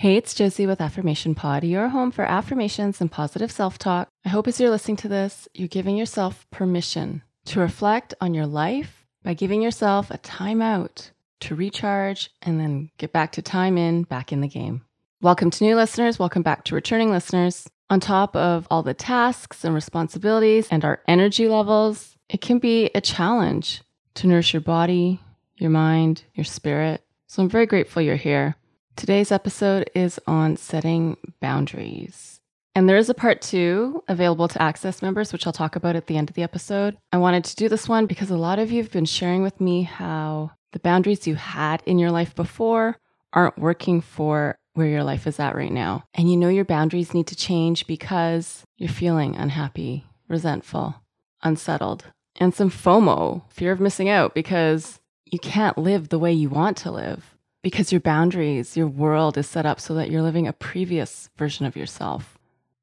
Hey, it's Josie with Affirmation Pod, your home for affirmations and positive self talk. I hope as you're listening to this, you're giving yourself permission to reflect on your life by giving yourself a time out to recharge and then get back to time in, back in the game. Welcome to new listeners. Welcome back to returning listeners. On top of all the tasks and responsibilities and our energy levels, it can be a challenge to nourish your body, your mind, your spirit. So I'm very grateful you're here. Today's episode is on setting boundaries. And there is a part two available to Access members, which I'll talk about at the end of the episode. I wanted to do this one because a lot of you have been sharing with me how the boundaries you had in your life before aren't working for where your life is at right now. And you know your boundaries need to change because you're feeling unhappy, resentful, unsettled, and some FOMO, fear of missing out, because you can't live the way you want to live because your boundaries, your world is set up so that you're living a previous version of yourself.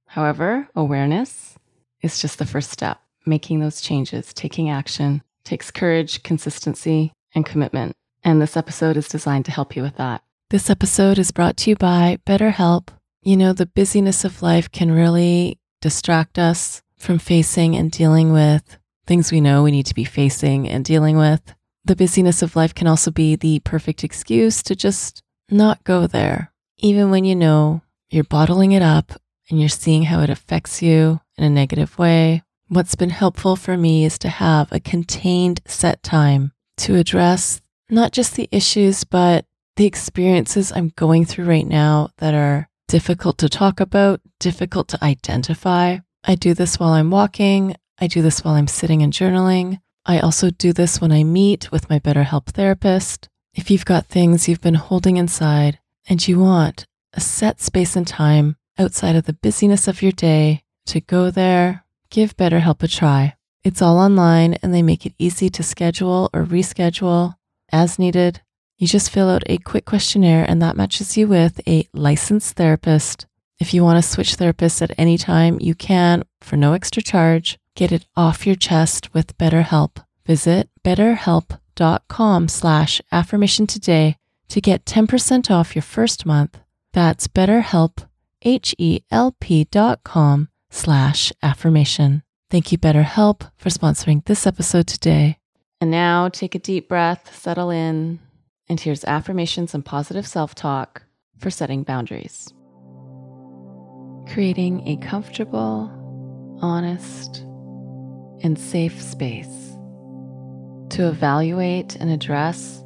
However, awareness is just the first step. Making those changes, taking action, takes courage, consistency, and commitment. And this episode is designed to help you with that. This episode is brought to you by BetterHelp. You know, the busyness of life can really distract us from facing and dealing with things we know we need to be facing and dealing with the busyness of life can also be the perfect excuse to just not go there, even when you know you're bottling it up and you're seeing how it affects you in a negative way. What's been helpful for me is to have a contained set time to address not just the issues, but the experiences I'm going through right now that are difficult to talk about, difficult to identify. I do this while I'm walking. I do this while I'm sitting and journaling. I also do this when I meet with my BetterHelp therapist. If you've got things you've been holding inside and you want a set space and time outside of the busyness of your day to go there, give BetterHelp a try. It's all online and they make it easy to schedule or reschedule as needed. You just fill out a quick questionnaire and that matches you with a licensed therapist. If you want to switch therapists at any time, you can for no extra charge. Get it off your chest with BetterHelp. Visit betterhelp.com slash affirmation today to get 10% off your first month. That's betterhelp, H-E-L-P dot com slash affirmation. Thank you, BetterHelp, for sponsoring this episode today. And now take a deep breath, settle in, and here's affirmations and positive self-talk for setting boundaries. Creating a comfortable, honest, and safe space to evaluate and address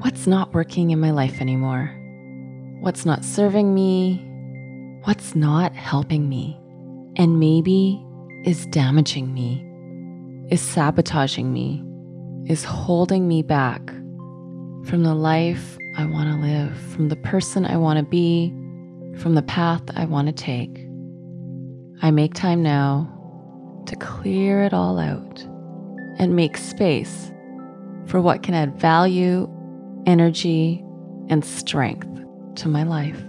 what's not working in my life anymore, what's not serving me, what's not helping me, and maybe is damaging me, is sabotaging me, is holding me back from the life I want to live, from the person I want to be, from the path I want to take. I make time now to clear it all out and make space for what can add value, energy, and strength to my life.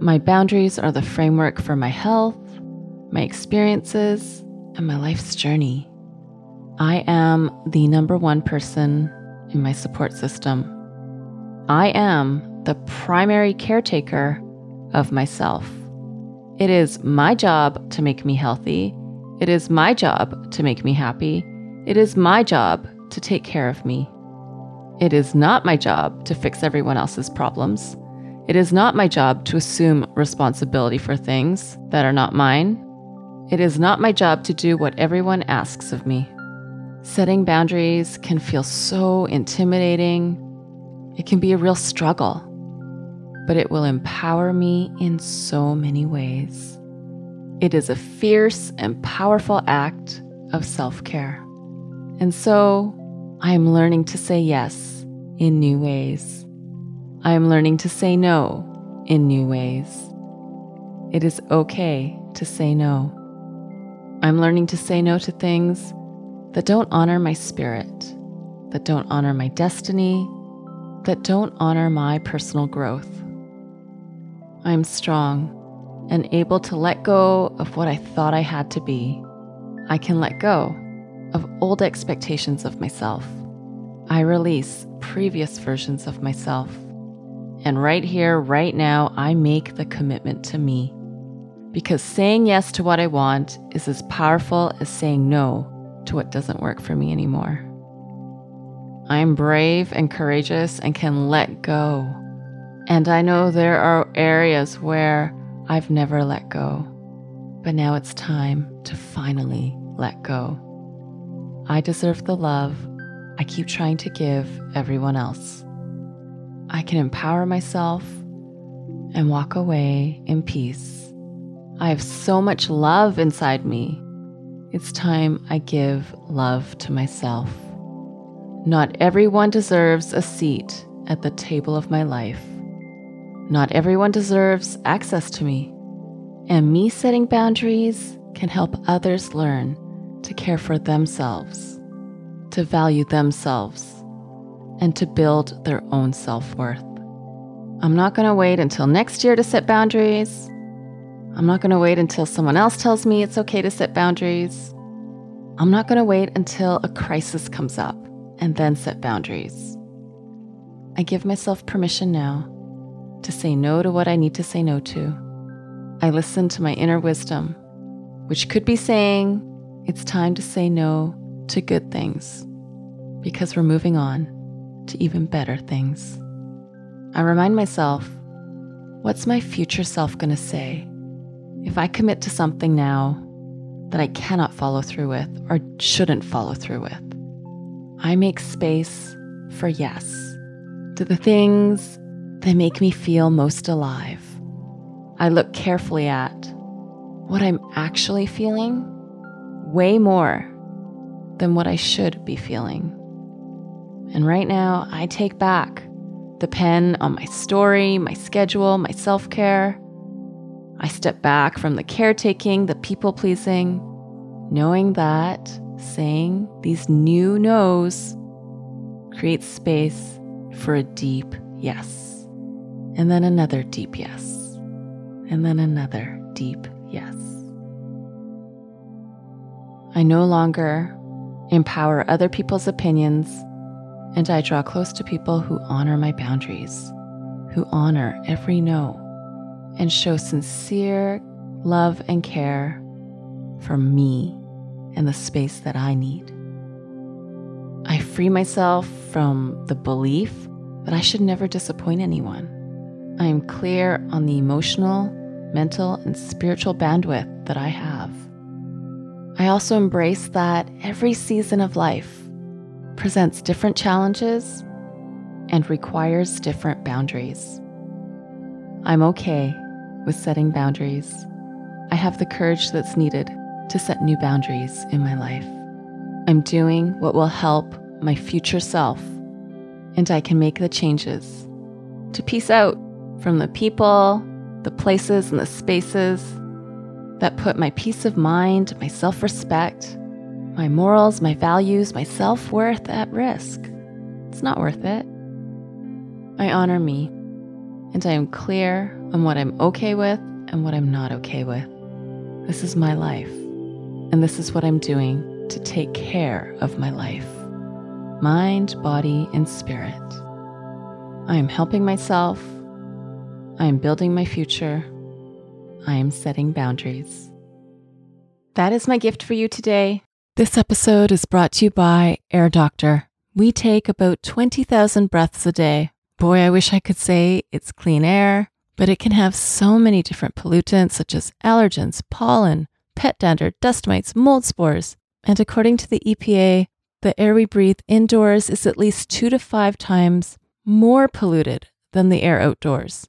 My boundaries are the framework for my health, my experiences, and my life's journey. I am the number one person in my support system. I am the primary caretaker of myself. It is my job to make me healthy it is my job to make me happy. It is my job to take care of me. It is not my job to fix everyone else's problems. It is not my job to assume responsibility for things that are not mine. It is not my job to do what everyone asks of me. Setting boundaries can feel so intimidating. It can be a real struggle, but it will empower me in so many ways. It is a fierce and powerful act of self care. And so I am learning to say yes in new ways. I am learning to say no in new ways. It is okay to say no. I'm learning to say no to things that don't honor my spirit, that don't honor my destiny, that don't honor my personal growth. I'm strong and able to let go of what I thought I had to be. I can let go of old expectations of myself. I release previous versions of myself. And right here, right now, I make the commitment to me. Because saying yes to what I want is as powerful as saying no to what doesn't work for me anymore. I'm brave and courageous and can let go. And I know there are areas where I've never let go, but now it's time to finally let go. I deserve the love I keep trying to give everyone else. I can empower myself and walk away in peace. I have so much love inside me. It's time I give love to myself. Not everyone deserves a seat at the table of my life. Not everyone deserves access to me. And me setting boundaries can help others learn to care for themselves, to value themselves, and to build their own self worth. I'm not going to wait until next year to set boundaries. I'm not going to wait until someone else tells me it's okay to set boundaries. I'm not going to wait until a crisis comes up and then set boundaries. I give myself permission now to say no to what I need to say no to. I listen to my inner wisdom, which could be saying it's time to say no to good things because we're moving on to even better things. I remind myself what's my future self going to say if I commit to something now that I cannot follow through with or shouldn't follow through with? I make space for yes to the things that make me feel most alive. I look carefully at what I'm actually feeling way more than what I should be feeling. And right now, I take back the pen on my story, my schedule, my self care. I step back from the caretaking, the people pleasing, knowing that saying these new no's creates space for a deep yes. And then another deep yes. And then another deep yes. I no longer empower other people's opinions, and I draw close to people who honor my boundaries, who honor every no, and show sincere love and care for me and the space that I need. I free myself from the belief that I should never disappoint anyone. I am clear on the emotional, mental, and spiritual bandwidth that I have. I also embrace that every season of life presents different challenges and requires different boundaries. I'm okay with setting boundaries. I have the courage that's needed to set new boundaries in my life. I'm doing what will help my future self, and I can make the changes to peace out from the people, the places, and the spaces that put my peace of mind, my self respect, my morals, my values, my self worth at risk. It's not worth it. I honor me, and I am clear on what I'm okay with and what I'm not okay with. This is my life. And this is what I'm doing to take care of my life mind, body, and spirit. I am helping myself. I am building my future. I am setting boundaries. That is my gift for you today. This episode is brought to you by Air Doctor. We take about 20,000 breaths a day. Boy, I wish I could say it's clean air, but it can have so many different pollutants such as allergens, pollen, pet dander, dust mites, mold spores. And according to the EPA, the air we breathe indoors is at least two to five times more polluted than the air outdoors.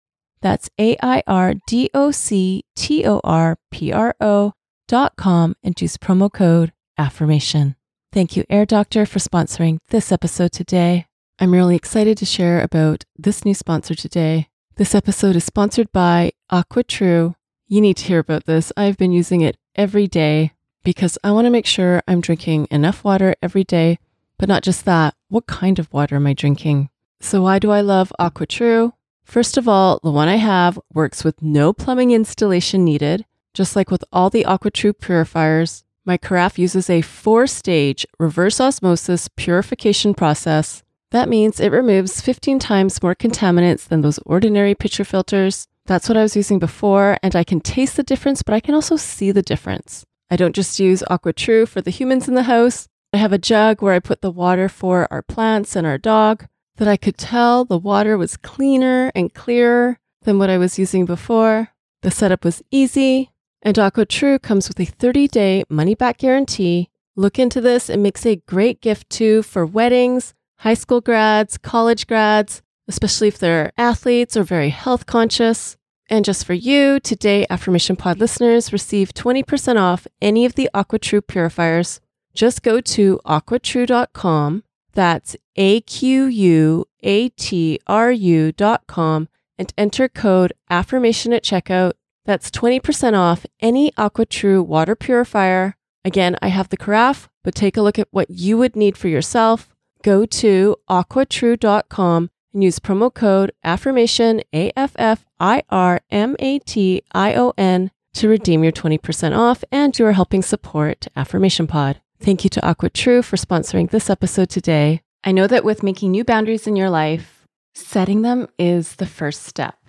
That's A I R D O C T O R P R O.com and use promo code affirmation. Thank you, Air Doctor, for sponsoring this episode today. I'm really excited to share about this new sponsor today. This episode is sponsored by AquaTrue. You need to hear about this. I've been using it every day because I want to make sure I'm drinking enough water every day, but not just that. What kind of water am I drinking? So, why do I love AquaTrue? First of all, the one I have works with no plumbing installation needed. Just like with all the AquaTrue purifiers, my carafe uses a four stage reverse osmosis purification process that means it removes 15 times more contaminants than those ordinary pitcher filters. That's what I was using before, and I can taste the difference, but I can also see the difference. I don't just use AquaTrue for the humans in the house. I have a jug where I put the water for our plants and our dog that I could tell the water was cleaner and clearer than what I was using before. The setup was easy, and AquaTrue comes with a 30 day money back guarantee. Look into this, it makes a great gift too for weddings high school grads, college grads, especially if they're athletes or very health conscious. And just for you, today Affirmation Pod listeners receive 20% off any of the AquaTrue purifiers. Just go to aquatrue.com. That's A Q U A T R U.com and enter code affirmation at checkout. That's 20% off any AquaTrue water purifier. Again, I have the carafe, but take a look at what you would need for yourself go to aquatrue.com and use promo code affirmation A F F I R M A T I O N to redeem your 20% off and you are helping support Affirmation Pod. Thank you to Aqua True for sponsoring this episode today. I know that with making new boundaries in your life, setting them is the first step.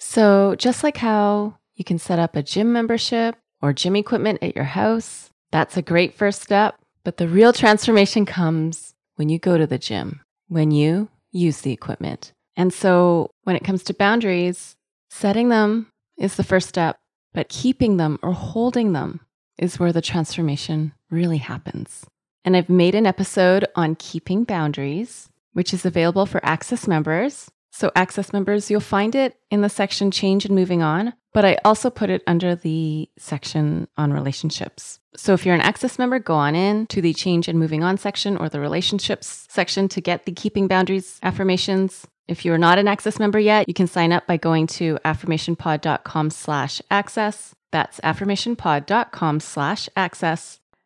So, just like how you can set up a gym membership or gym equipment at your house, that's a great first step. But the real transformation comes when you go to the gym, when you use the equipment. And so when it comes to boundaries, setting them is the first step, but keeping them or holding them is where the transformation really happens. And I've made an episode on keeping boundaries, which is available for Access members. So, Access members, you'll find it in the section Change and Moving On, but I also put it under the section on relationships. So, if you're an Access member, go on in to the Change and Moving On section or the Relationships section to get the Keeping Boundaries affirmations. If you're not an Access member yet, you can sign up by going to affirmationpod.com slash access. That's affirmationpod.com slash access.